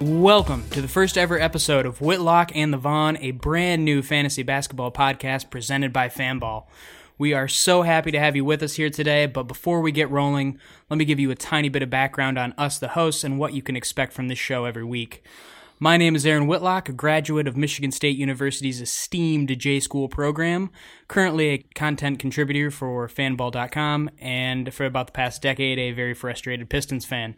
Welcome to the first ever episode of Whitlock and the Vaughn, a brand new fantasy basketball podcast presented by Fanball. We are so happy to have you with us here today, but before we get rolling, let me give you a tiny bit of background on us, the hosts, and what you can expect from this show every week. My name is Aaron Whitlock, a graduate of Michigan State University's esteemed J School program, currently a content contributor for fanball.com, and for about the past decade, a very frustrated Pistons fan.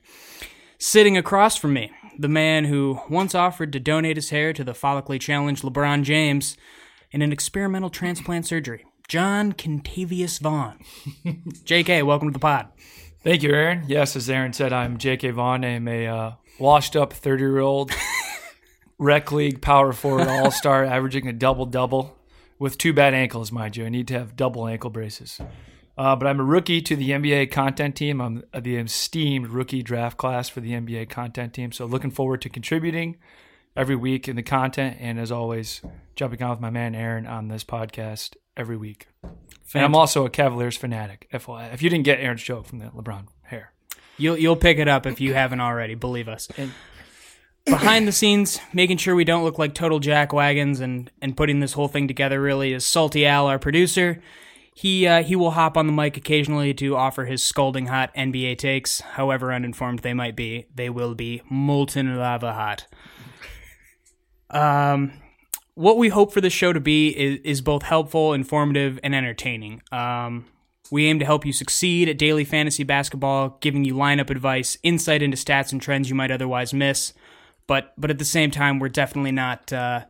Sitting across from me, the man who once offered to donate his hair to the follically challenged LeBron James in an experimental transplant surgery, John Contavious Vaughn. JK, welcome to the pod. Thank you, Aaron. Yes, as Aaron said, I'm J.K. Vaughn. I'm a uh, washed up 30 year old rec league power forward all star, averaging a double double with two bad ankles, mind you. I need to have double ankle braces. Uh, but I'm a rookie to the NBA content team. I'm the esteemed rookie draft class for the NBA content team. So looking forward to contributing every week in the content. And as always, jumping on with my man Aaron on this podcast every week. And I'm also a Cavaliers fanatic, FYI. If you didn't get Aaron's joke from the LeBron hair. You'll you'll pick it up if you haven't already. Believe us. Behind the scenes, making sure we don't look like total jackwagons and and putting this whole thing together really is Salty Al, our producer. He uh, he will hop on the mic occasionally to offer his scalding hot NBA takes, however uninformed they might be. They will be molten lava hot. Um, what we hope for this show to be is, is both helpful, informative, and entertaining. Um, we aim to help you succeed at daily fantasy basketball, giving you lineup advice, insight into stats and trends you might otherwise miss. But but at the same time, we're definitely not uh,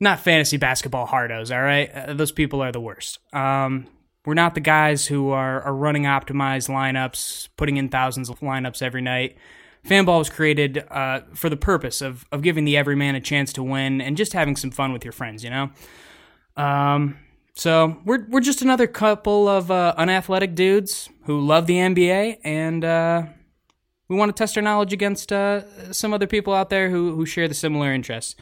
not fantasy basketball hardos. All right, uh, those people are the worst. Um, we're not the guys who are, are running optimized lineups, putting in thousands of lineups every night. Fanball was created uh, for the purpose of, of giving the everyman a chance to win and just having some fun with your friends, you know? Um, so we're, we're just another couple of uh, unathletic dudes who love the NBA and uh, we want to test our knowledge against uh, some other people out there who, who share the similar interests.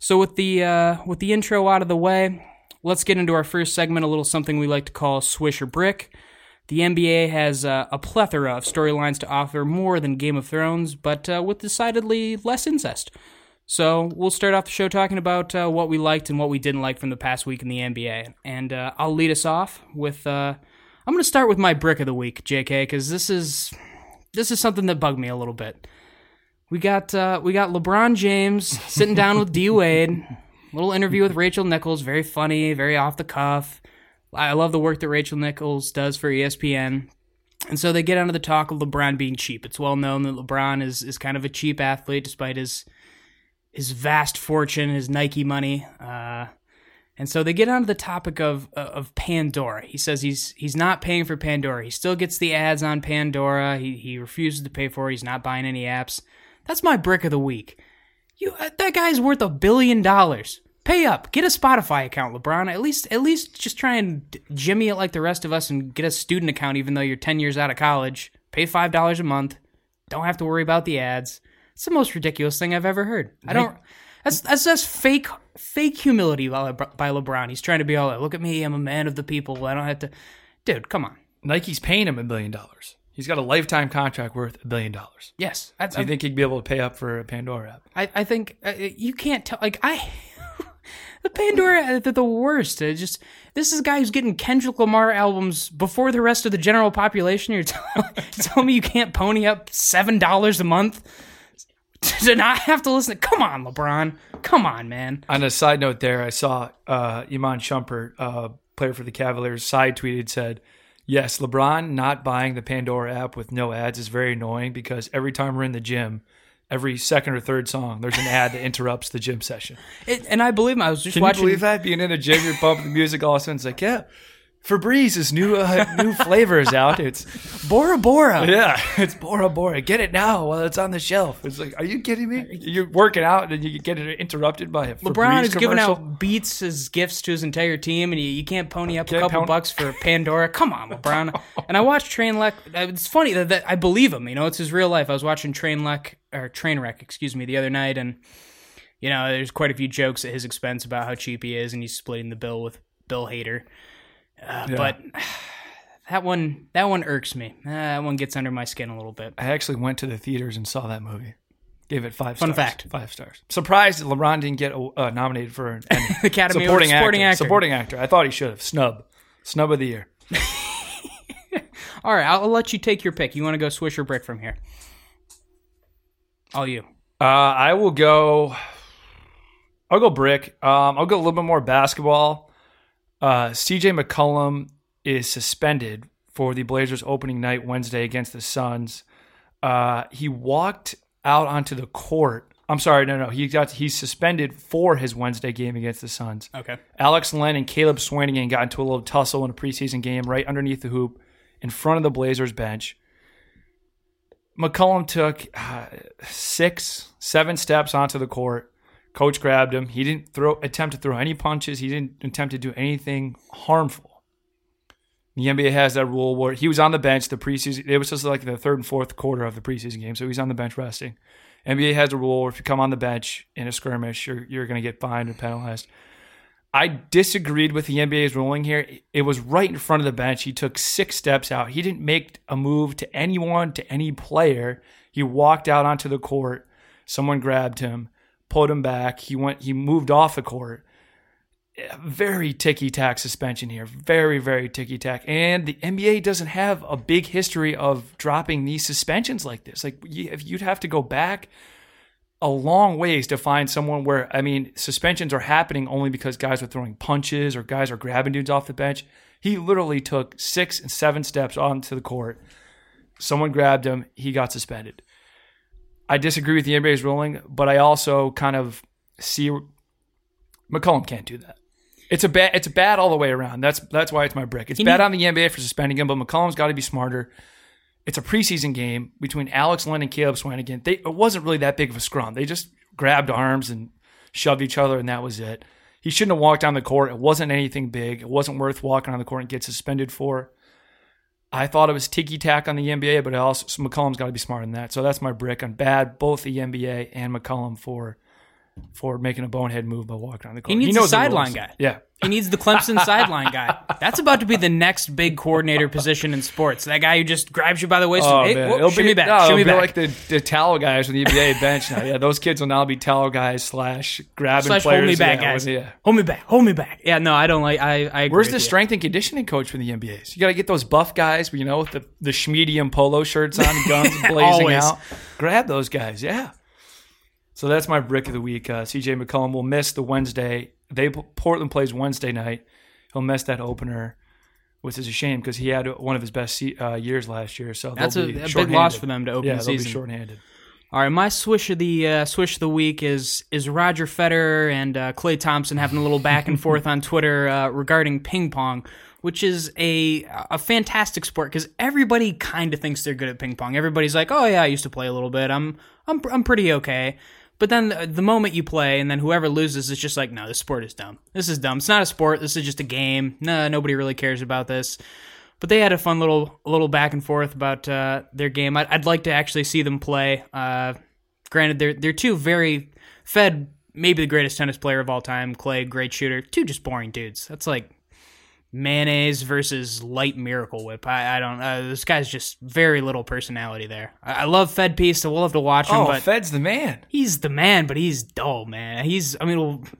So with the uh, with the intro out of the way, let's get into our first segment, a little something we like to call Swish or Brick. The NBA has uh, a plethora of storylines to offer, more than Game of Thrones, but uh, with decidedly less incest. So we'll start off the show talking about uh, what we liked and what we didn't like from the past week in the NBA. And uh, I'll lead us off with uh, I'm going to start with my brick of the week, JK, because this is this is something that bugged me a little bit. We got uh, we got LeBron James sitting down with D Wade little interview with Rachel Nichols, very funny, very off the cuff. I love the work that Rachel Nichols does for ESPN. And so they get onto the talk of LeBron being cheap. It's well known that LeBron is, is kind of a cheap athlete despite his his vast fortune, his Nike money. Uh, and so they get onto the topic of of Pandora. He says he's he's not paying for Pandora. He still gets the ads on Pandora. He he refuses to pay for it. He's not buying any apps. That's my brick of the week. You uh, that guy's worth a billion dollars. Pay up. Get a Spotify account, LeBron. At least at least just try and jimmy it like the rest of us and get a student account even though you're 10 years out of college. Pay $5 a month. Don't have to worry about the ads. It's the most ridiculous thing I've ever heard. I don't that's that's just fake fake humility by, Le- by LeBron. He's trying to be all like, look at me, I'm a man of the people. I don't have to Dude, come on. Nike's paying him a billion dollars. He's got a lifetime contract worth a billion dollars. Yes. That's, Do you think he'd be able to pay up for a Pandora app? I, I think uh, you can't tell. Like I, the Pandora, they're the worst. It just this is a guy who's getting Kendrick Lamar albums before the rest of the general population. You're telling, telling me you can't pony up seven dollars a month to not have to listen. Come on, LeBron. Come on, man. On a side note, there I saw uh, Iman Shumpert, uh, player for the Cavaliers, side tweeted said, "Yes, LeBron not buying the Pandora app with no ads is very annoying because every time we're in the gym, every second or third song, there's an ad that interrupts the gym session. It, and I believe him. I was just Can watching. you believe that? Being in a gym, you're bumping the music, all of a sudden it's like, yeah, Febreze new uh, new flavor is out. It's Bora Bora. yeah, it's Bora Bora. Get it now while it's on the shelf. It's like, are you kidding me? You're working out and you get interrupted by a LeBron Febreze is giving out beats as gifts to his entire team, and you, you can't pony up a Can't couple pony- bucks for Pandora. Come on, LeBron. and I watched Train Trainwreck. It's funny that, that I believe him. You know, it's his real life. I was watching Train Trainwreck or Trainwreck, excuse me, the other night, and you know, there's quite a few jokes at his expense about how cheap he is, and he's splitting the bill with Bill Hader. Uh, Yeah. But that one, that one irks me. Uh, that one gets under my skin a little bit. I actually went to the theaters and saw that movie. Gave it five Fun stars. fact. Five stars. Surprised that LeBron didn't get uh, nominated for an. Academy supporting supporting actor. actor. Supporting actor. I thought he should have. Snub. Snub of the year. All right, I'll, I'll let you take your pick. You want to go swish or brick from here? All you. Uh, I will go. I'll go brick. Um, I'll go a little bit more basketball. Uh, CJ McCollum is suspended for the Blazers opening night Wednesday against the Suns. Uh, he walked out onto the court. I'm sorry, no, no. He got he's suspended for his Wednesday game against the Suns. Okay. Alex Len and Caleb Swanigan got into a little tussle in a preseason game right underneath the hoop in front of the Blazers bench. McCollum took uh, six, seven steps onto the court. Coach grabbed him. He didn't throw attempt to throw any punches. He didn't attempt to do anything harmful. The NBA has that rule where he was on the bench the preseason. It was just like the third and fourth quarter of the preseason game, so he's on the bench resting. NBA has a rule where if you come on the bench in a skirmish, you're you're going to get fined and penalized. I disagreed with the NBA's ruling here. It was right in front of the bench. He took six steps out. He didn't make a move to anyone, to any player. He walked out onto the court. Someone grabbed him, pulled him back. He went. He moved off the court. Very ticky tack suspension here. Very very ticky tack. And the NBA doesn't have a big history of dropping these suspensions like this. Like if you'd have to go back a long ways to find someone where I mean suspensions are happening only because guys are throwing punches or guys are grabbing dudes off the bench. He literally took six and seven steps onto the court. Someone grabbed him. He got suspended. I disagree with the NBA's ruling, but I also kind of see McCollum can't do that. It's a bad. It's bad all the way around. That's that's why it's my brick. It's He bad need- on the NBA for suspending him, but McCollum's got to be smarter. It's a preseason game between Alex Len and Caleb Swanigan. They, it wasn't really that big of a scrum. They just grabbed arms and shoved each other, and that was it. He shouldn't have walked down the court. It wasn't anything big. It wasn't worth walking on the court and get suspended for. I thought it was ticky tack on the NBA, but also so McCollum's got to be smarter than that. So that's my brick on bad, both the NBA and McCollum for for making a bonehead move by walking on the court. needs a knows the sideline guy. Yeah, He needs the Clemson sideline guy. That's about to be the next big coordinator position in sports. That guy who just grabs you by the waist. Oh, and, hey, man. whoop, It'll be, back, no, it'll be back. like the, the towel guys from the NBA bench now. Yeah, those kids will now be towel guys slash grabbing Slash players. hold me back, yeah, guys. Yeah. Hold me back. Hold me back. Yeah, no, I don't like. I. I agree Where's the you. strength and conditioning coach for the NBAs? You got to get those buff guys, you know, with the the schmedium polo shirts on, guns blazing out. Grab those guys, yeah. So that's my brick of the week. Uh, CJ McCollum will miss the Wednesday. They Portland plays Wednesday night. He'll miss that opener, which is a shame because he had one of his best uh, years last year. So That's they'll a, be a big loss for them to open Yeah, the they'll be season. shorthanded. All right, my swish of the uh, swish of the week is is Roger Federer and uh, Klay Thompson having a little back and forth on Twitter uh, regarding ping pong, which is a a fantastic sport because everybody kind of thinks they're good at ping pong. Everybody's like, "Oh yeah, I used to play a little bit. I'm I'm I'm pretty okay." But then the, moment you play, and then whoever loses is just like, "No, this sport is dumb. This is dumb. It's not a sport. This is just a game. No, nobody really cares about this." but they had a fun little little back and forth about uh, their game. I'd, I'd like to actually see them play. Uh, granted, they're they're two very Fed, maybe the greatest tennis player of all time. Klay, great shooter. Two just boring dudes. That's like mayonnaise versus light Miracle Whip. I, I don't. Uh, this guy's just very little personality there. I, I love Fed Piece, so we'll have to watch him. Oh, but Fed's the man. he's the man, but he's dull, man. He's. I mean. Well,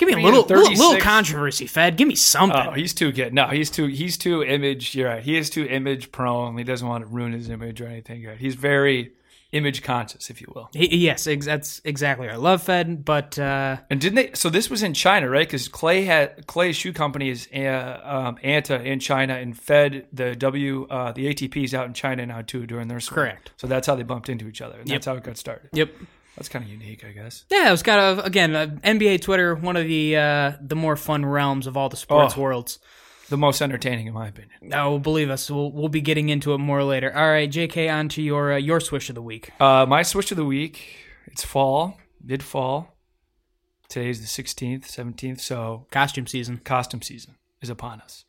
Give me a little, little, little controversy, Fed. Give me something. Oh, he's too good. No, he's too he's too image. You're right. He is too image prone. He doesn't want to ruin his image or anything. Right? He's very image conscious, if you will. Yes, ex- that's exactly right. I love Fed, but uh, And didn't they? So this was in China, right? Because Klay had Klay's shoe company is uh, um, Anta in China and fed the W uh, the ATPs out in China now too during their swim. Correct. So that's how they bumped into each other, and that's how it got started. yep. That's kind of unique, I guess. Yeah, it was kind of again uh, NBA Twitter, one of the uh, the more fun realms of all the sports Oh. worlds. The most entertaining in my opinion. No, believe us, we'll we'll be getting into it more later. All right, J.K. On to your uh, your swish of the week. Uh, my swish of the week. It's fall, mid fall. Today's the sixteenth, seventeenth, so Costume season. costume season is upon us.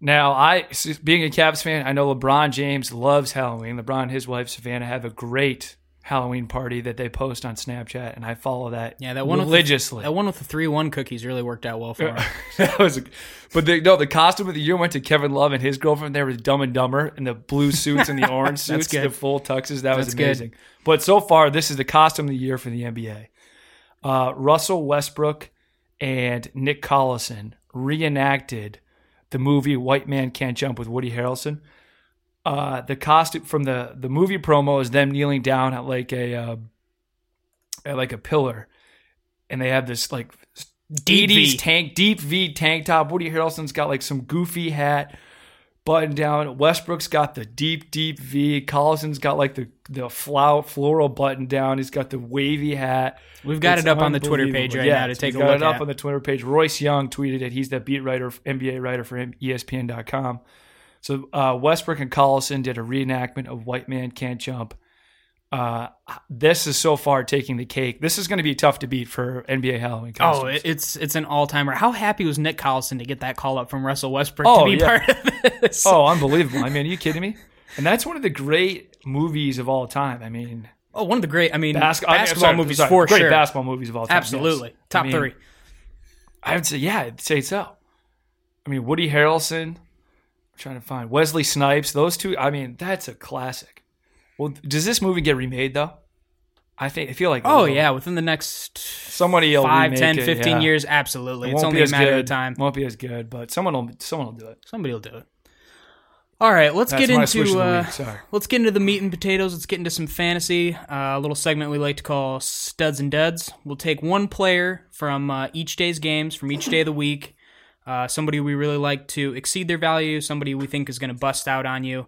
Now, I being a Cavs fan, I know LeBron James loves Halloween. LeBron and his wife Savannah have a great Halloween party that they post on Snapchat, and I follow that Yeah, that one with the- religiously. That one with the three one cookies really worked out well for him. that was, a, but the, no, the costume of the year went to Kevin Love and his girlfriend. They were Dumb and Dumber in the blue suits and the orange suits, good. the full tuxes. That was That's good. amazing. But so far, this is the costume of the year for the NBA. Uh, Russell Westbrook and Nick Collison reenacted the movie White Man Can't Jump with Woody Harrelson. Uh, the costume from the the movie promo is them kneeling down at like a uh, at like a pillar, and they have this like Deep 80s V. tank deep V tank top. Woody Harrelson's got like some goofy hat button down. Westbrook's got the deep deep V. Collison's got like the the flower floral button down. He's got the wavy hat. We've got It's it up on the Twitter page right Yeah, now to take we've a got look it up at. on the Twitter page. Royce Young tweeted it. He's the beat writer, NBA writer for ESPN.com. So uh, Westbrook and Collison did a reenactment of White Man Can't Jump. Uh, this is so far taking the cake. This is going to be tough to beat for NBA Halloween Oh, costumes. it- it's it's an all timer. How happy was Nick Collison to get that call up from Russell Westbrook Oh, to be yeah. part of this? Oh, unbelievable! I mean, are you kidding me? And that's one of the great movies of all time. I mean, Oh, one of the great. I mean, basket- I mean, basketball sorry, movies sorry, for great sure. basketball movies of all time. yes. Absolutely, I top mean, three. I would say, yeah, I'd say so. I mean, Woody Harrelson. Trying to find Wesley Snipes. Those two. I mean, that's a classic. Well, does this movie get remade though? I think I feel like Oh yeah, within the next somebody will five, remake 10, it, 15 yeah. years, absolutely. It It's only a matter good. of time. Won't be as good, but someone will someone will do it. Somebody will do it. All right, let's That's get into the uh, let's get into the meat and potatoes. Let's get into some fantasy. Uh, a little segment we like to call studs and duds. We'll take one player from uh, each day's games, from each day of the week. Uh, somebody we really like to exceed their value. Somebody we think is going to bust out on you.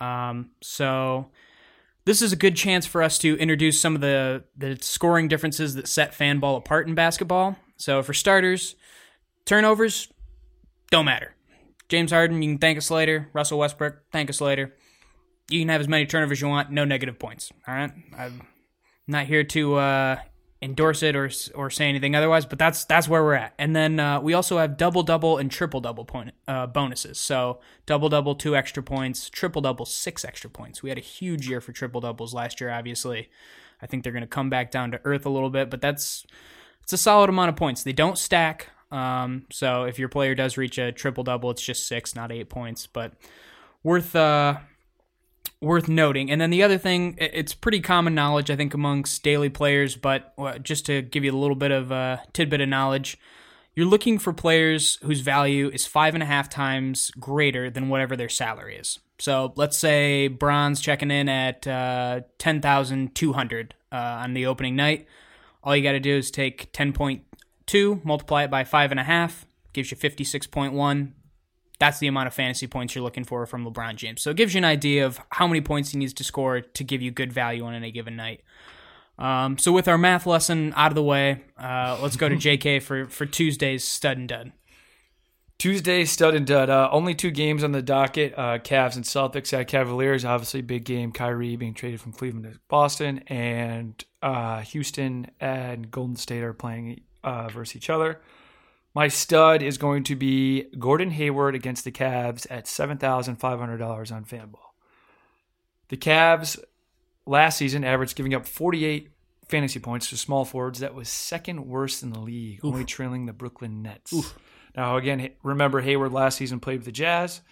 Um, so this is a good chance for us to introduce some of the the scoring differences that set fanball apart in basketball. So for starters, turnovers don't matter. James Harden, you can thank us later. Russell Westbrook, thank us later. You can have as many turnovers you want, no negative points. All right, I'm not here to uh, endorse it or or say anything otherwise, but that's that's where we're at. And then uh, we also have double double and triple double point uh, bonuses. So double double two extra points, triple double six extra points. We had a huge year for triple doubles last year. Obviously, I think they're going to come back down to earth a little bit, but that's it's a solid amount of points. They don't stack. Um, so if your player does reach a triple double, it's just six, not eight points. But worth uh, worth noting. And then the other thing, it's pretty common knowledge, I think, amongst daily players. But uh, just to give you a little bit of a tidbit of knowledge, you're looking for players whose value is five and a half times greater than whatever their salary is. So let's say Bron's checking in at uh, ten thousand two hundred uh, on the opening night. All you got to do is take ten point two, multiply it by five and a half, gives you fifty six point one. That's the amount of fantasy points you're looking for from LeBron James. So it gives you an idea of how many points he needs to score to give you good value on any given night. Um, so with our math lesson out of the way, uh, let's go to JK for for Tuesday's stud and dud. Tuesday, stud and dud. Uh, only two games on the docket. Uh, Cavs and Celtics at Cavaliers. Obviously, big game. Kyrie being traded from Cleveland to Boston, and uh, Houston and Golden State are playing uh, versus each other. My stud is going to be Gordon Hayward against the Cavs at seven thousand five hundred dollars on Fanball. The Cavs last season averaged giving up forty eight fantasy points to small forwards. That was second worst in the league, only trailing the Brooklyn Nets. Now, again, remember Hayward last season played with the Jazz.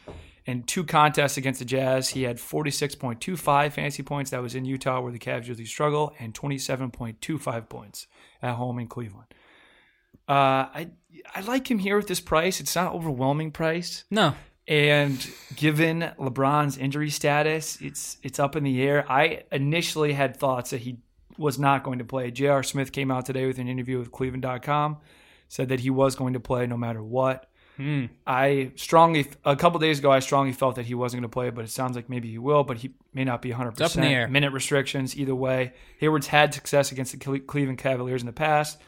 In two contests against the Jazz, he had 46.25 fantasy points. That was in Utah, where the Cavs usually struggle, and 27.25 points at home in Cleveland. Uh, I I like him here at this price. It's not overwhelming price, No, and given LeBron's injury status, it's it's up in the air. I initially had thoughts that he was not going to play. J.R. Smith came out today with an interview with Cleveland.com, said that he was going to play no matter what. Hmm. I strongly, a couple days ago, I strongly felt that he wasn't going to play, but it sounds like maybe he will, but he may not be 100%. up in the air. Minute restrictions, either way. Hayward's had success against the Cleveland Cavaliers in the past.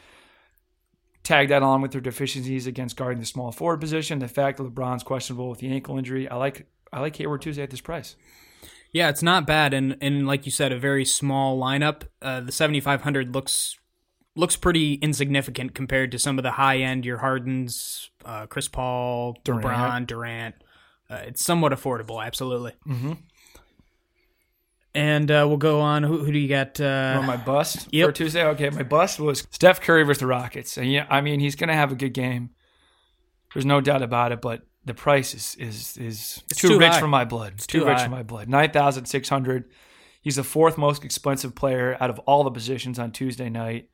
Tag that on with their deficiencies against guarding the small forward position. The fact that LeBron's questionable with the ankle injury, I like I like Hayward Tuesday at this price. Yeah, it's not bad, and and like you said, a very small lineup. Uh, the seventy five hundred looks looks pretty insignificant compared to some of the high end your Hardens, uh, Chris Paul, Durant. LeBron, Durant. Uh, it's somewhat affordable, absolutely. Mm-hmm. And uh, we'll go on. Who, who do you got? Uh, Oh, my bust Yep. for Tuesday. Okay, my bust was Steph Curry versus the Rockets, and yeah, I mean he's going to have a good game. There's no doubt about it, but the price is is is too, too rich high. for my blood. It's too, too rich for my blood. Nine thousand six hundred. He's the fourth most expensive player out of all the positions on Tuesday night.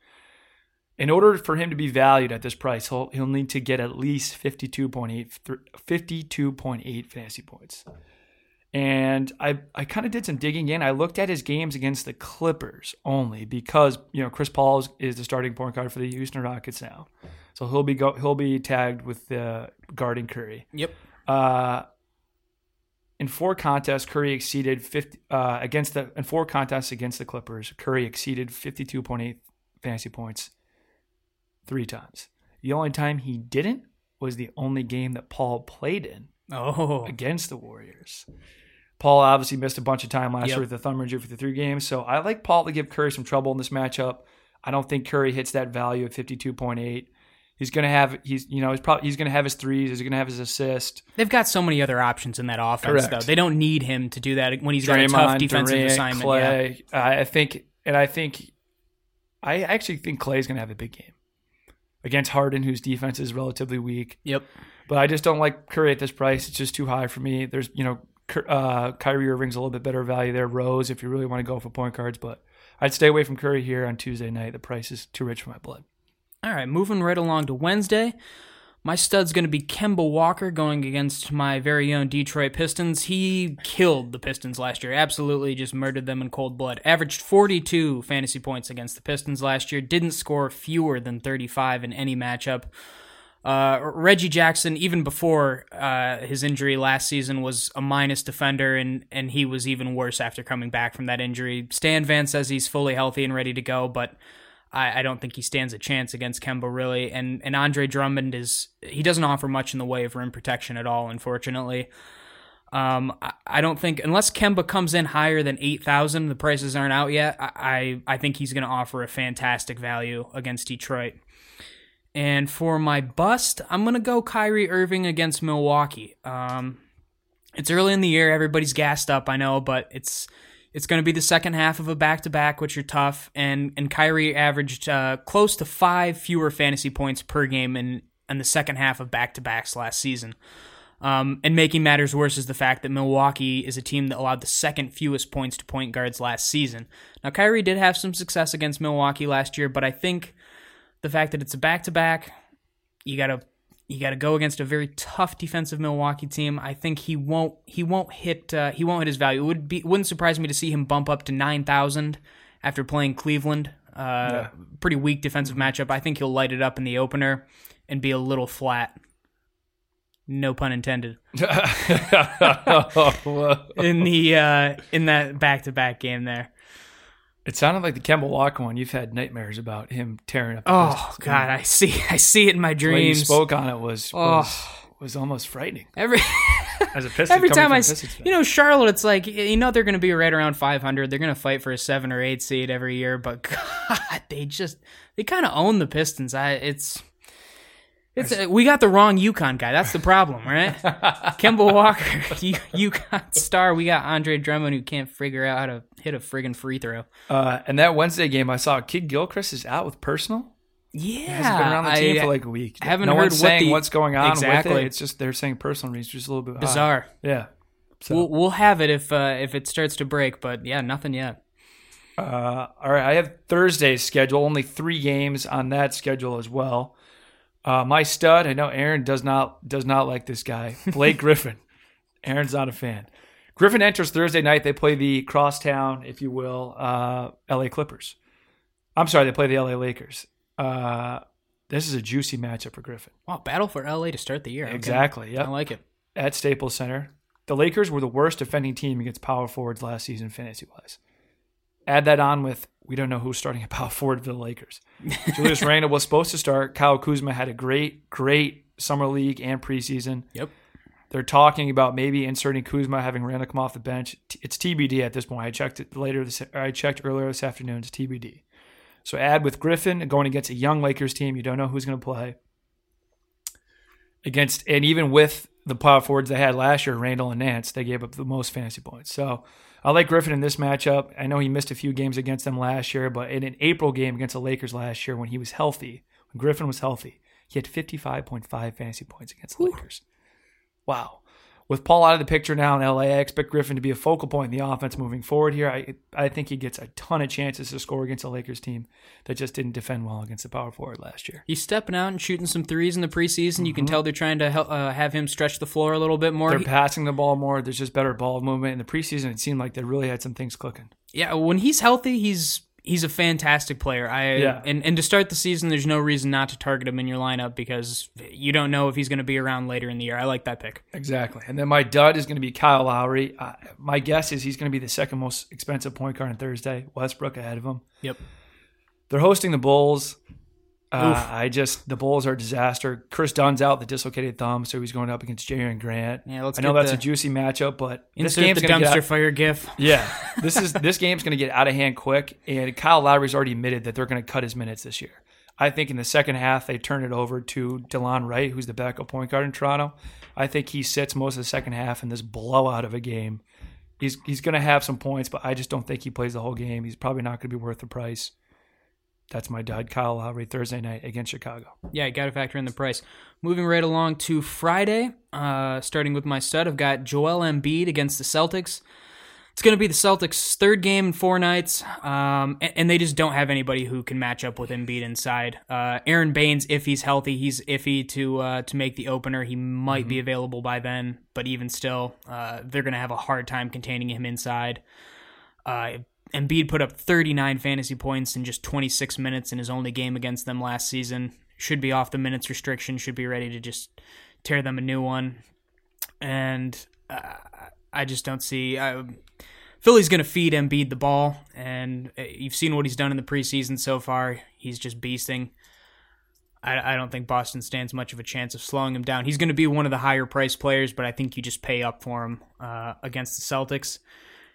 In order for him to be valued at this price, he'll he'll need to get at least 52.8 th- 52.8 fantasy points. And I, I kind of did some digging in. I looked at his games against the Clippers only because you know Chris Paul is, is the starting point guard for the Houston Rockets now, so he'll be go, he'll be tagged with uh, guarding Curry. Yep. Uh, in four contests, Curry exceeded 50 uh, against the in four contests against the Clippers. Curry exceeded 52.8 fantasy points three times. The only time he didn't was the only game that Paul played in Oh, against the Warriors. Paul obviously missed a bunch of time last Yep. year with the thumb injury for the three games, so I like Paul to give Curry some trouble in this matchup. I don't think Curry hits that value of fifty two point eight. He's gonna have he's you know he's probably he's gonna have his threes. He's gonna have his assist. they've got so many other options in that offense, Correct. though. They don't need him to do that when he's got a tough defensive Durant, assignment. Klay. I I think and I think I actually think Klay's gonna have a big game against Harden, whose defense is relatively weak. Yep. But I just don't like Curry at this price. It's just too high for me. There's, you know, uh, Kyrie Irving's a little bit better value there. Rose, if you really want to go for point guards, but I'd stay away from Curry here on Tuesday night. The price is too rich for my blood. All right, moving right along to Wednesday. My stud's going to be Kemba Walker going against my very own Detroit Pistons. He killed the Pistons last year. Absolutely just murdered them in cold blood. Averaged 42 fantasy points against the Pistons last year. Didn't score fewer than 35 in any matchup. Uh, Reggie Jackson, even before uh, his injury last season, was a minus defender, and, and he was even worse after coming back from that injury. Stan Van says he's fully healthy and ready to go, but I, I don't think he stands a chance against Kemba really. And and Andre Drummond is he doesn't offer much in the way of rim protection at all, unfortunately. Um, I, I don't think unless Kemba comes in higher than eight thousand, the prices aren't out yet. I I, I think he's going to offer a fantastic value against Detroit. And for my bust, I'm going to go Kyrie Irving against Milwaukee. Um, it's early in the year, everybody's gassed up, I know, but it's it's going to be the second half of a back to back, which are tough. And and Kyrie averaged uh, close to five fewer fantasy points per game in in the second half of back to backs last season. Um, and making matters worse is the fact that Milwaukee is a team that allowed the second fewest points to point guards last season. Now Kyrie did have some success against Milwaukee last year, but I think the fact that it's a back to back, you gotta you gotta go against a very tough defensive Milwaukee team. I think he won't he won't hit uh, he won't hit his value. It would be wouldn't surprise me to see him bump up to nine thousand after playing Cleveland. Uh, Pretty weak defensive matchup. I think he'll light it up in the opener and be a little flat. No pun intended. In the uh, in that back to back game there. It sounded like the Kemba Walker one. You've had nightmares about him tearing up. The Oh Pistons. God, I see I see it in my way you spoke on it was Oh. was, was almost frightening. Every As a Piston every time I, a s- Pistons fan. you know, Charlotte, it's like you know they're going to be right around 500. They're going to fight for a seven or eight seed every year, but God, they just they kind of own the Pistons. I it's it's uh, we got the wrong UConn guy. That's the problem, right? Kemba Walker, U- UConn star. We got Andre Drummond who can't figure out how to hit a friggin' free throw. Uh, and that Wednesday game, I saw Kidd Gilchrist is out with personal. Yeah, hasn't been around the team I- for like a week. I haven't no heard one's what saying the- what's going on Exactly. it. It's just they're saying personal reasons, just a little bit high. bizarre. Yeah. So, We'll we'll have it if uh, if it starts to break, but yeah, nothing yet. uh, all right, I have Thursday's schedule. Only three games on that schedule as well. Uh, my stud, I know Aaron does not does not like this guy, Blake Griffin. Aaron's not a fan. Griffin enters Thursday night. They play the crosstown, if you will, uh, L.A. Clippers. I'm sorry, they play the L.A. Lakers. Uh, this is a juicy matchup for Griffin. Wow, battle for LA to start the year. Okay. Exactly. I like it. at Staples Center. The Lakers were the worst defending team against power forwards last season, fantasy wise. Add that on with we don't know who's starting at power forward for the Lakers. Julius Randle was supposed to start. Kyle Kuzma had a great, great summer league and preseason. Yep. They're talking about maybe inserting Kuzma, having Randle come off the bench. It's TBD at this point. I checked it later. This, I checked earlier this afternoon. It's TBD. So add with Griffin going against a young Lakers team. You don't know who's going to play against, and even with the power forwards they had last year, Randle and Nance, they gave up the most fantasy points. So I like Griffin in this matchup. I know he missed a few games against them last year, but in an April game against the Lakers last year when he was healthy, when Griffin was healthy, he had 55.5 fantasy points against the Lakers. Wow. With Paul out of the picture now in LA, I expect Griffin to be a focal point in the offense moving forward here. I I think he gets a ton of chances to score against a Lakers team that just didn't defend well against the power forward last year. He's stepping out and shooting some threes in the preseason. You can tell they're trying to help, uh, have him stretch the floor a little bit more. They're He- passing the ball more. There's just better ball movement. In the preseason, it seemed like they really had some things clicking. yeah, when he's healthy, he's he's a fantastic player. I Yeah. and and to start the season, there's no reason not to target him in your lineup because you don't know if he's going to be around later in the year. I like that pick. Exactly. And then my dud is going to be Kyle Lowry. Uh, my guess is he's going to be the second most expensive point guard on Thursday. Westbrook ahead of him. Yep. They're hosting the Bulls. Uh, I just the Bulls are a disaster. Kris Dunn's out the dislocated thumb, so he's going up against Jerian Grant. Yeah, let's I know that's the- a juicy matchup, but this game's the going to dumpster get out, fire gif. yeah. This is this game's going to get out of hand quick, and Kyle Lowry's already admitted that they're going to cut his minutes this year. I think in the second half they turn it over to Delon Wright, who's the backup point guard in Toronto. I think he sits most of the second half in this blowout of a game. He's he's going to have some points, but I just don't think he plays the whole game. He's probably not going to be worth the price. That's my dud. Kyle Lowry Thursday night against Chicago. Yeah, you got to factor in the price. Moving right along to Friday, uh, starting with my stud, I've got Joel Embiid against the Celtics. It's going to be the Celtics' third game in four nights, um, and, and they just don't have anybody who can match up with Embiid inside. Uh, Aron Baynes, if he's healthy, he's iffy to uh, to make the opener. He might be available by then, but even still, uh, they're going to have a hard time containing him inside. Embiid put up 39 fantasy points in just 26 minutes in his only game against them last season. Should be off the minutes restriction. Should be ready to just tear them a new one. And uh, I just don't see. Uh, Philly's going to feed Embiid the ball, and uh, you've seen what he's done in the preseason so far. He's just beasting. I, I don't think Boston stands much of a chance of slowing him down. He's going to be one of the higher priced players, but I think you just pay up for him uh, against the Celtics.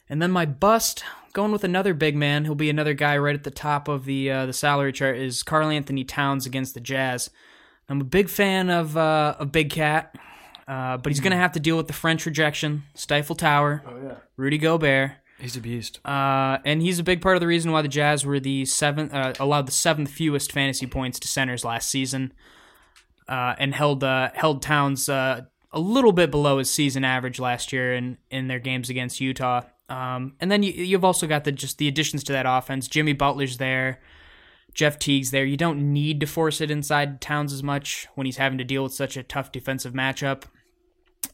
And then my bust, going with another big man, he'll be another guy right at the top of the uh, the salary chart is Karl Anthony Towns against the Jazz. I'm a big fan of uh, of Big Cat, uh, but he's gonna have to deal with the French rejection, Stifle Tower, Rudy Gobert, He's abused, uh, and he's a big part of the reason why the Jazz were the seventh uh, allowed the seventh fewest fantasy points to centers last season, uh, and held uh, held Towns uh, a little bit below his season average last year in in their games against Utah. Um, and then you, you've also got the just the additions to that offense. Jimmy Butler's there, Jeff Teague's there. You don't need to force it inside Towns as much when he's having to deal with such a tough defensive matchup.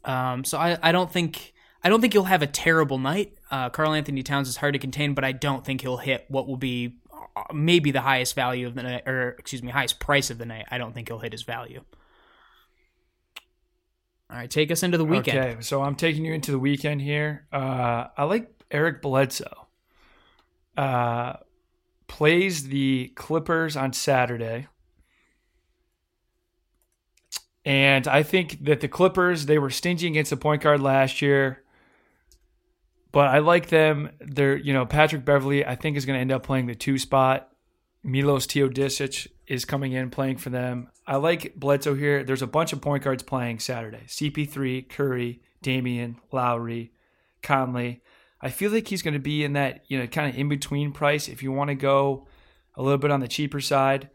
Um, so I, I don't think I don't think he'll have a terrible night. Uh, Karl Anthony Towns is hard to contain, but I don't think he'll hit what will be uh, maybe the highest value of the night, or excuse me, highest price of the night. I don't think he'll hit his value. All right, take us into the weekend. Okay, so I'm taking you into the weekend here. Uh, I like Eric Bledsoe. Uh, plays the Clippers on Saturday. And I think that the Clippers, they were stingy against the point guard last year. But I like them. They're, you know, Patrick Beverley, I think, is going to end up playing the two spot. Milos Teodosic is coming in playing for them. I like Bledsoe here. There's a bunch of point guards playing Saturday. CP3, Curry, Damian, Lowry, Conley. I feel like he's going to be in that, you know, kind of in between price. If you want to go a little bit on the cheaper side,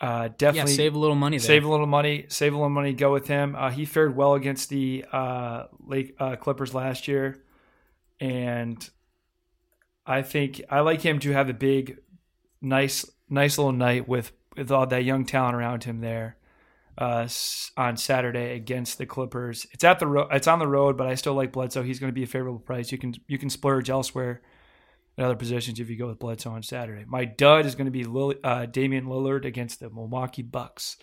uh, Yeah, definitely save a little money there. Save a little money. Save a little money. Go with him. Uh, he fared well against the uh, Lake uh, Clippers last year, and I think I like him to have a big, nice, nice little night with with all that young talent around him there uh, on Saturday against the Clippers. It's at the ro- it's on the road, but I still like Bledsoe. He's going to be a favorable price. You can you can splurge elsewhere in other positions if you go with Bledsoe on Saturday. My dud is going to be Lil- uh, Damian Lillard against the Milwaukee Bucks.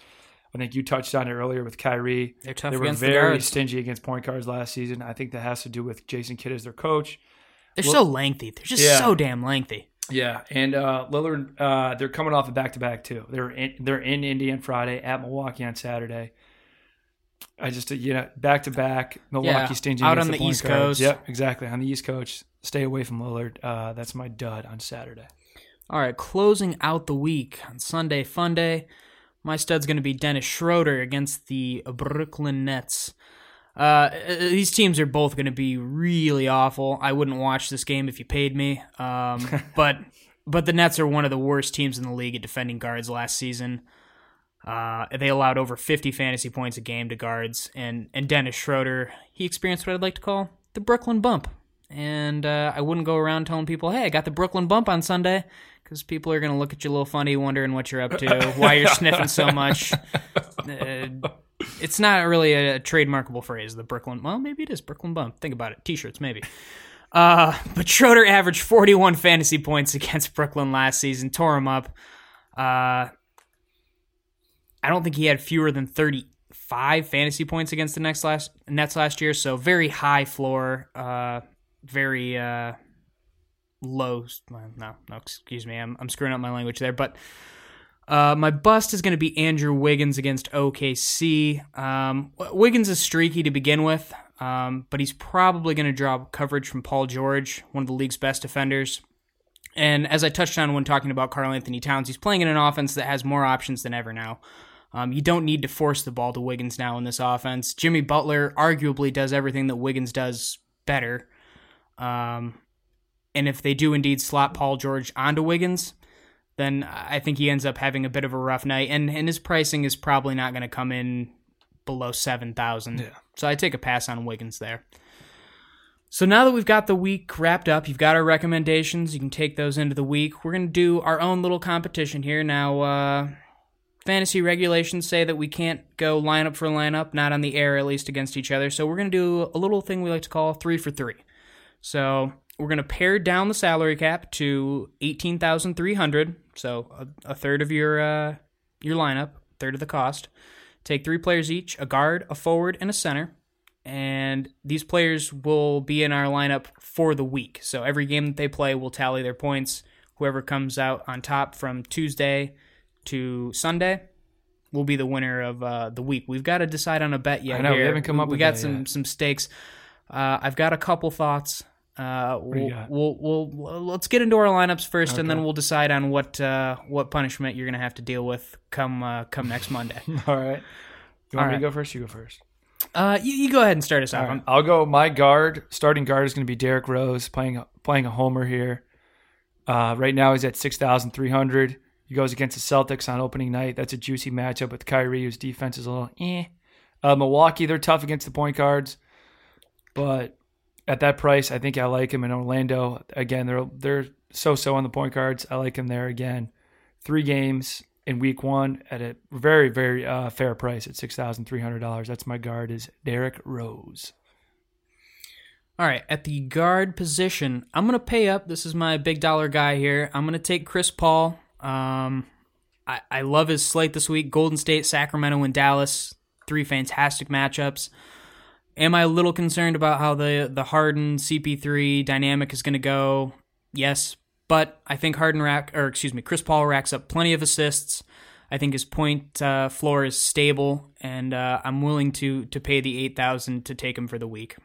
I think you touched on it earlier with Kyrie. They're tough They were against the very stingy against point guards last season. I think that has to do with Jason Kidd as their coach. They're so lengthy. They're just Yeah. so damn lengthy. Yeah, and uh, Lillard, uh, they're coming off a back to back too. They're in, they're in Indy on Friday, at Milwaukee on Saturday. I just uh, you know back to back Milwaukee Yeah, stingy out on the point East. Coast. Yep, exactly on the East Coast. Stay away from Lillard. Uh, that's my dud on Saturday. All right, closing out the week on Sunday Fun Day. My stud's going to be Dennis Schroeder against the Brooklyn Nets. Uh, these teams are both going to be really awful. I wouldn't watch this game if you paid me. Um, but but the Nets are one of the worst teams in the league at defending guards last season. Uh, they allowed over 50 fantasy points a game to guards, and and Dennis Schroeder he experienced what I'd like to call the Brooklyn bump. And uh, I wouldn't go around telling people, "Hey, I got the Brooklyn bump on Sunday," because people are going to look at you a little funny, wondering what you're up to, why you're sniffing so much. Uh, it's not really a, trademarkable phrase, the Brooklyn. Well, maybe it is Brooklyn bump. Think about it. T-shirts, maybe. Uh, but Schroeder averaged 41 fantasy points against Brooklyn last season, tore him up. Uh, I don't think he had fewer than 35 fantasy points against the next last Nets last year, so very high floor, uh, very uh, low. No, no, excuse me, I'm I'm screwing up my language there, but. Uh, my bust is going to be Andrew Wiggins against OKC. Um, Wiggins is streaky to begin with, um, but he's probably going to draw coverage from Paul George, one of the league's best defenders. And as I touched on when talking about Karl Anthony Towns, he's playing in an offense that has more options than ever now. Um, you don't need to force the ball to Wiggins now in this offense. Jimmy Butler arguably does everything that Wiggins does better. Um, and if they do indeed slot Paul George onto Wiggins, then I think he ends up having a bit of a rough night. And, and his pricing is probably not going to come in below 7000 Yeah. So I take a pass on Wiggins there. So now that we've got the week wrapped up, you've got our recommendations. You can take those into the week. We're going to do our own little competition here. Now, uh, fantasy regulations say that we can't go lineup for lineup, not on the air at least against each other. So we're going to do a little thing we like to call three for three. So we're going to pare down the salary cap to 18,300, so a, a third of your uh, your lineup, third of the cost. Take three players each, a guard, a forward, and a center. And these players will be in our lineup for the week. So every game that they play will tally their points. Whoever comes out on top from Tuesday to Sunday will be the winner of uh, the week. We've got to decide on a bet yet. I know, we haven't come up We got some yet. some stakes. Uh, I've got a couple thoughts. Uh, we'll, we'll, we'll we'll let's get into our lineups first, and then we'll decide on what uh, what punishment you're gonna have to deal with come uh, come next Monday. All right. You want All me right. to go first? You go first. Uh, you, you go ahead and start us off. Right. I'll go. My guard, starting guard is going to be Derrick Rose, playing playing a homer here. Uh, right now he's at six thousand three hundred. He goes against the Celtics on opening night. That's a juicy matchup with Kyrie, whose defense is a little eh. Uh, Milwaukee, they're tough against the point guards, but at that price, I think I like him in Orlando. Again, they're they're so so on the point guards. I like him there again. Three games in week one at a very very uh, fair price at six thousand three hundred dollars. That's my guard is Derrick Rose. All right, at the guard position, I'm gonna pay up. This is my big dollar guy here. I'm gonna take Chris Paul. Um, I, I love his slate this week: Golden State, Sacramento, and Dallas. Three fantastic matchups. Am I a little concerned about how the the Harden CP3 dynamic is going to go? Yes, but I think Harden rack or excuse me, Chris Paul racks up plenty of assists. I think his point uh, floor is stable, and uh, I'm willing to to pay the eight thousand to take him for the week.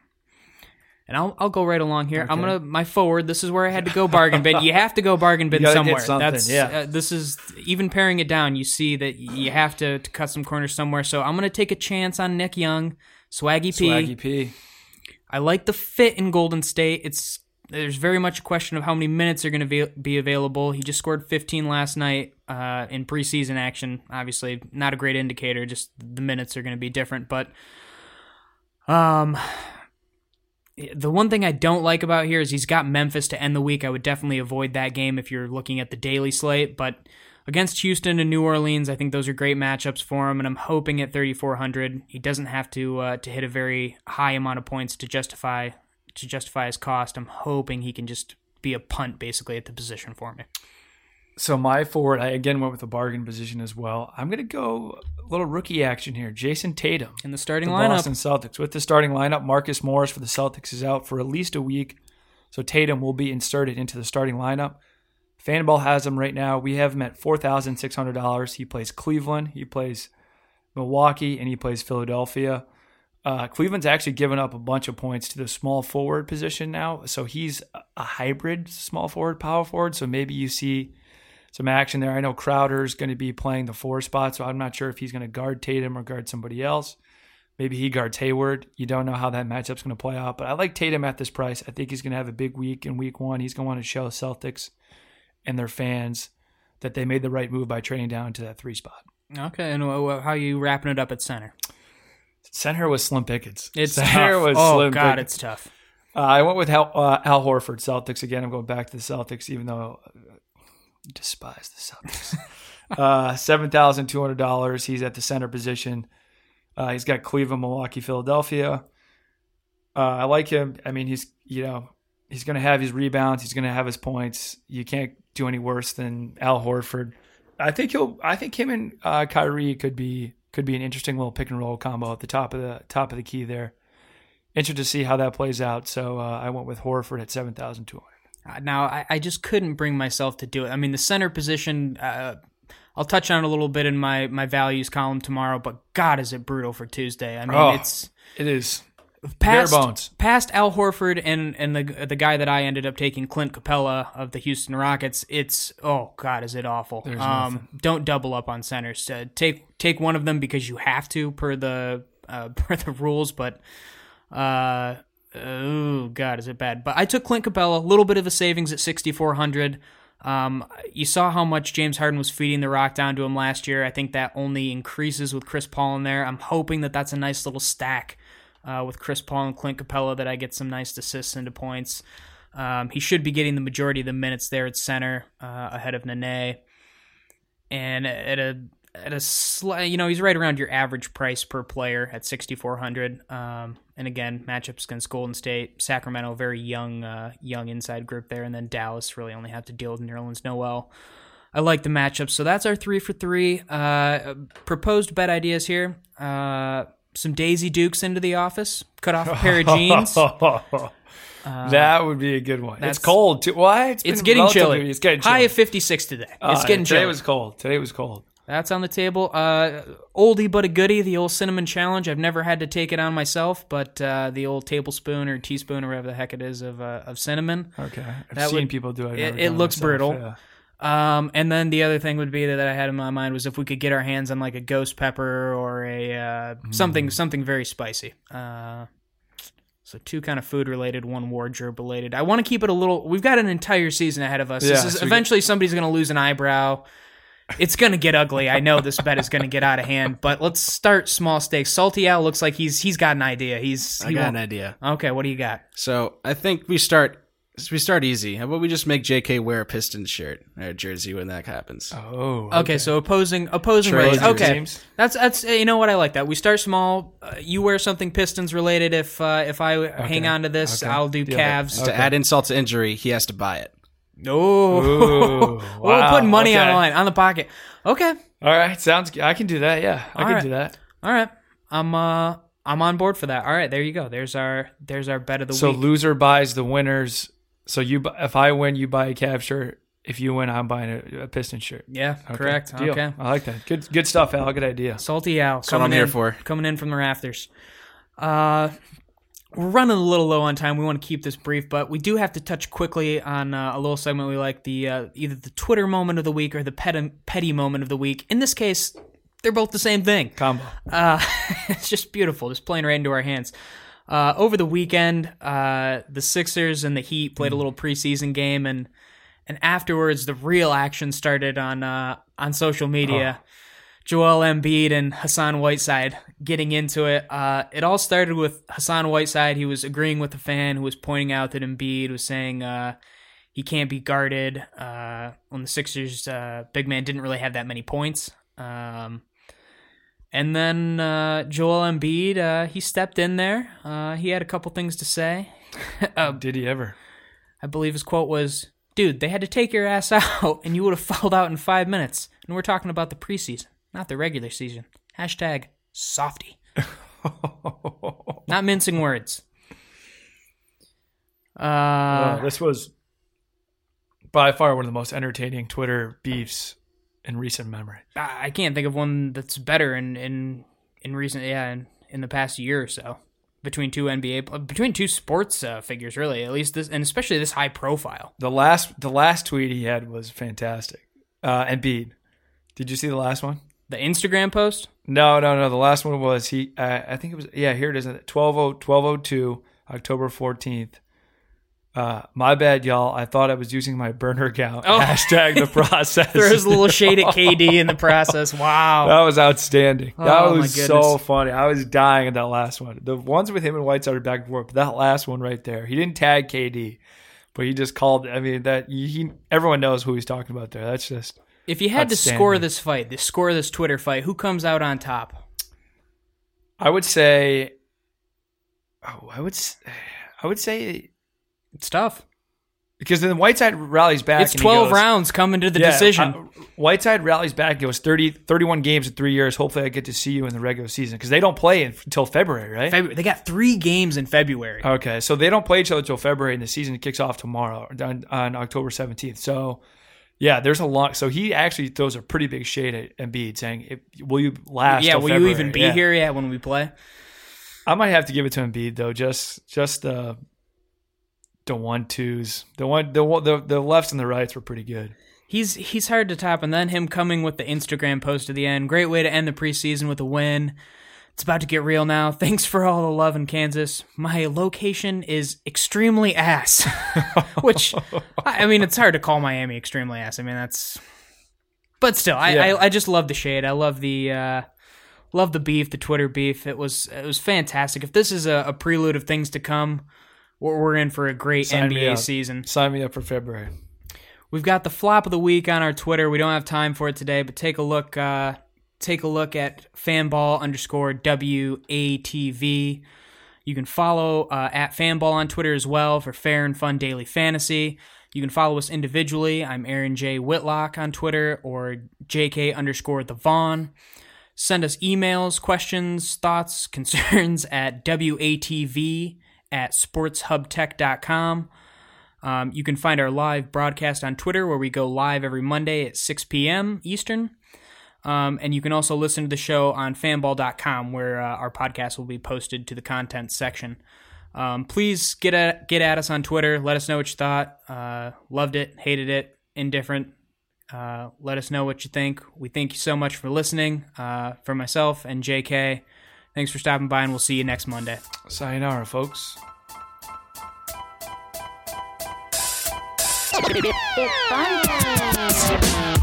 And I'll I'll go right along here. I'm gonna my forward. This is where I had to go bargain bin. You have to go bargain bin You gotta get somewhere. That's yeah. uh, this is even paring it down. You see that you have to, to cut some corners somewhere. So I'm gonna take a chance on Nick Young, Swaggy P. Swaggy P. I like the fit in Golden State. It's there's very much a question of how many minutes are going to be, available. He just scored 15 last night uh, in preseason action. Obviously, not a great indicator. Just the minutes are going to be different. But um, the one thing I don't like about here is he's got Memphis to end the week. I would definitely avoid that game if you're looking at the daily slate. But against Houston and New Orleans, I think those are great matchups for him, and I'm hoping at 3,400 he doesn't have to uh, to hit a very high amount of points to justify to justify his cost. I'm hoping he can just be a punt basically at the position for me. So my forward, I again went with a bargain position as well. I'm going to go a little rookie action here. Jayson Tatum, In the starting the lineup, Boston Celtics. With the starting lineup, Marcus Morris for the Celtics is out for at least a week, so Tatum will be inserted into the starting lineup. Fanball has him right now. We have him at four thousand six hundred dollars. He plays Cleveland, he plays Milwaukee, and he plays Philadelphia. Uh, Cleveland's actually given up a bunch of points to the small forward position now, so he's a hybrid small forward, power forward. So maybe you see some action there. I know Crowder's going to be playing the four spot, so I'm not sure if he's going to guard Tatum or guard somebody else. Maybe he guards Hayward. You don't know how that matchup's going to play out, but I like Tatum at this price. I think he's going to have a big week in week one. He's going to want to show Celtics and their fans that they made the right move by trading down to that three spot. Okay, and uh, how are you wrapping it up at center? Center was Slim Pickens. It's center tough. was oh Slim God, it's tough. Uh, I went with Al, uh, Al Horford, Celtics again. I'm going back to the Celtics, even though I despise the Celtics. uh, Seven thousand two hundred dollars. He's at the center position. Uh, he's got Cleveland, Milwaukee, Philadelphia. Uh, I like him. I mean, he's you know he's going to have his rebounds. He's going to have his points. You can't do any worse than Al Horford. I think he'll. I think him and uh, Kyrie could be could be an interesting little pick and roll combo at the top of the top of the key there. Interested to see how that plays out. So uh, I went with Horford at seven thousand two hundred. Uh, Now, I, I just couldn't bring myself to do it. I mean, the center position, uh, I'll touch on it a little bit in my, my values column tomorrow, but God, is it brutal for Tuesday. I mean, Oh. it's It is past, bare bones. past Al Horford and, and the the guy that I ended up taking, Clint Capela of the Houston Rockets. It's, oh, God, is it awful. There's um, don't double up on centers. Uh, take take one of them because you have to per the uh, per the rules, but uh, oh god, is it bad? But I took Clint Capela, a little bit of a savings at 6400. Um, you saw how much James Harden was feeding the rock down to him last year. I think that only increases with Chris Paul in there. I'm hoping that that's a nice little stack uh, with Chris Paul and Clint Capela that I get some nice assists into points. Um, he should be getting the majority of the minutes there at center uh, ahead of Nene. And at a at a you know, he's right around your average price per player at 6,400. Um, and again, matchups against Golden State, Sacramento, very young, uh, young inside group there, and then Dallas really only have to deal with Nerlens Noel. I like the matchups, so that's our three for three. Uh, proposed bet ideas here: uh, some Daisy Dukes into the office, cut off a pair of jeans. that would be a good one. It's cold too. Why? It's getting chilly. It's getting chilly. High of 56 today. It's Uh, getting today chilly. was cold. Today was cold. That's on the table. Uh, oldie but a goodie, the old cinnamon challenge. I've never had to take it on myself, but uh, the old tablespoon or teaspoon or whatever the heck it is of uh, of cinnamon. Okay, I've That seen would- people do it. I've it- it looks myself, brutal. yeah. Um, and then the other thing would be that I had in my mind was if we could get our hands on like a ghost pepper or a uh, Mm. something something very spicy. Uh, so two kind of food related, one wardrobe related. I want to keep it a little. We've got an entire season ahead of us. Yeah, this is so eventually somebody's going to lose an eyebrow. It's going to get ugly. I know this bet is going to get out of hand, but let's start small stakes. Salty Al looks like he's he's got an idea. He's I he got won't- an idea. Okay, what do you got? So I think we start we start easy. How about we just make JK wear a Pistons shirt or jersey when that happens? Oh, Okay, so opposing opposing Trade ways. your Okay, teams. that's that's uh, you know what I like that. We start small. Uh, you wear something Pistons related. If uh, if I hang on to this, Okay. I'll do Deal. Cavs. To add insult to injury, he has to buy it. No, Ooh, we're wow, putting money on okay. the line on the pocket. Okay, All right, sounds. good. I can do that. Yeah, I All can right. do that. all right. I'm uh I'm on board for that. All right, there you go. There's our there's our bet of the week. So week. loser buys the winners. So you, if I win, you buy a Cavs shirt. If you win, I'm buying a, a Piston shirt. yeah, Okay, correct. deal. Okay, I like that. Good, good stuff, Al. Good idea. salty Al. That's what I'm coming here in- for. coming in from the rafters. Uh, we're running a little low on time. We want to keep this brief, but we do have to touch quickly on uh, a little segment we like the uh, either the Twitter moment of the week or the petty, petty moment of the week. In this case, they're both the same thing. Combo. Uh, it's just beautiful, just playing right into our hands. Uh, over the weekend, uh, the Sixers and the Heat played a little preseason game, and and afterwards, the real action started on uh, on social media. Joel Embiid and Hassan Whiteside getting into it. Uh, it all started with Hassan Whiteside. He was agreeing with the fan who was pointing out that Embiid was saying uh, he can't be guarded uh, when the Sixers uh, big man didn't really have that many points. Um, and then uh, Joel Embiid, uh, he stepped in there. Uh, he had a couple things to say. uh, Did he ever? I believe his quote was, "Dude, they had to take your ass out, and you would have fouled out in five minutes." And we're talking about the preseason, not the regular season. Hashtag softy. not mincing words. Uh, Uh, this was by far one of the most entertaining Twitter beefs in recent memory. I can't think of one that's better in in in recent yeah in, in the past year or so between two NBA between two sports uh, figures really at least this and especially this high profile. The last the last tweet he had was fantastic. Uh, Embiid, did you see the last one? The Instagram post. No, no, no. The last one was he. Uh, I think it was. Yeah, here it is. 12 1202, October 14th. Uh, my bad, y'all. I thought I was using my burner account. Oh. Hashtag the process. There's a little shade at KD in the process. Wow. That was outstanding. that Oh, my was so funny. I was dying at that last one. The ones with him and Whiteside are back and forth, but that last one right there, he didn't tag KD, but he just called. I mean, that he everyone knows who he's talking about there. That's just If you had to score this fight, the score this Twitter fight, who comes out on top? I would say. Oh, I would. I would say It's tough. because then Whiteside rallies back. It's 12 goes- rounds coming to the Yeah, decision. uh, Whiteside rallies back. It Goes 30, 31 games in three years. Hopefully, I get to see you in the regular season because they don't play until February, right? February. They got three games in February. Okay, so they don't play each other until February, and the season kicks off tomorrow on, on October seventeenth. So, yeah, there's a long. So he actually throws a pretty big shade at Embiid, saying, "Will you last? yeah, will you even be Yeah. here yet when we play? I might have to give it to Embiid though. Just, just the the one twos, the one, the the the lefts and the rights were pretty good. He's he's hard to top, and then him coming with the Instagram post at the end. Great way to end the preseason with a win. It's about to get real now. Thanks for all the love in Kansas. My location is extremely ass, which I mean, it's hard to call Miami extremely ass. I mean, that's, but still, I Yeah. I, I just love the shade. I love the uh, love the beef, the Twitter beef. It was it was fantastic. If this is a, a prelude of things to come, we're, we're in for a great Sign NBA season. Sign me up for February. We've got the flop of the week on our Twitter. We don't have time for it today, but take a look. Uh, take a look at fanball underscore WATV. You can follow uh, at fanball on Twitter as well for fair and fun daily fantasy. You can follow us individually. I'm Aaron J. Whitlock on Twitter or JK underscore the Vaughn. Send us emails, questions, thoughts, concerns at WATV at sportshubtech.com. Um, you can find our live broadcast on Twitter, where we go live every Monday at 6 p.m. Eastern. Um, and you can also listen to the show on fanball.com, where uh, our podcast will be posted to the content section. Um, please get at, get at us on Twitter. Let us know what you thought. Uh, loved it, hated it, indifferent. Uh, let us know what you think. We thank you so much for listening. Uh, for myself and JK, thanks for stopping by, and we'll see you next Monday. Sayonara, folks. It's fun time.